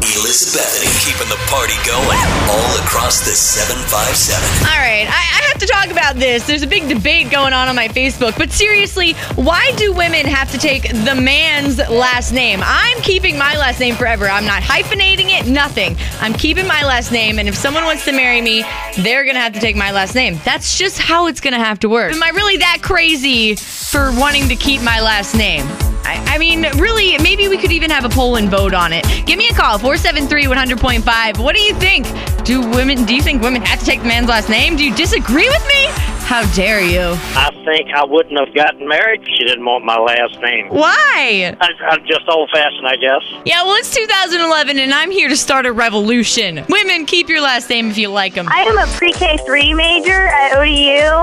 Elizabethany keeping the party going all across the 757. All right, I, I have to talk about this. There's a big debate going on on my Facebook, but seriously, why do women have to take the man's last name? I'm keeping my last name forever. I'm not hyphenating it, nothing. I'm keeping my last name, and if someone wants to marry me, they're gonna have to take my last name. That's just how it's gonna have to work. Am I really that crazy for wanting to keep my last name? I, I mean, really, maybe we could even have a poll and vote on it. Give me a call, 473 100.5. What do you think? Do women, do you think women have to take the man's last name? Do you disagree with me? How dare you? I think I wouldn't have gotten married if she didn't want my last name. Why? I, I'm just old fashioned, I guess. Yeah, well, it's 2011 and I'm here to start a revolution. Women, keep your last name if you like them. I am a pre-K three major at ODU.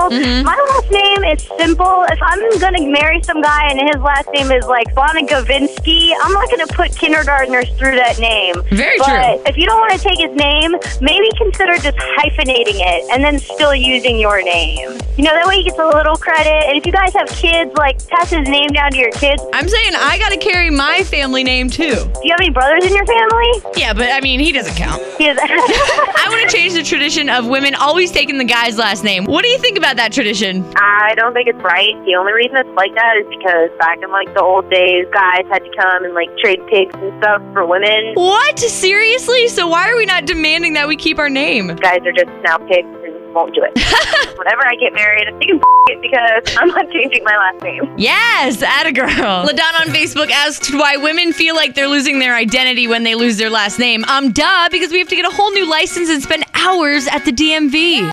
My last name is simple. If I'm gonna marry some guy and his last name is like Bonagavinsky, I'm not gonna put kindergartners through that name. Very but true. if you don't want to take his name, maybe consider just hyphenating it and then still using your name. You know, that way he gets a little credit. And if you guys have kids, like pass his name down to your kids. I'm saying I gotta carry my family name too. Do you have any brothers in your family? Yeah, but I mean, he doesn't count. Yes. I want to change the tradition of women always taking the guy's last name. What do you think about that tradition? I don't think it's right. The only reason it's like that is because back in like the old days, guys had to come and like trade pigs and stuff for women. What? Seriously? So why are we not demanding that we keep our name? Guys are just now pigs and won't do it. Whenever I get married, you can it because I'm not changing my last name. Yes, at a girl. LaDonna on Facebook asked why women feel like they're losing their identity when they lose their last name. Um, duh, because we have to get a whole new license and spend hours at the DMV.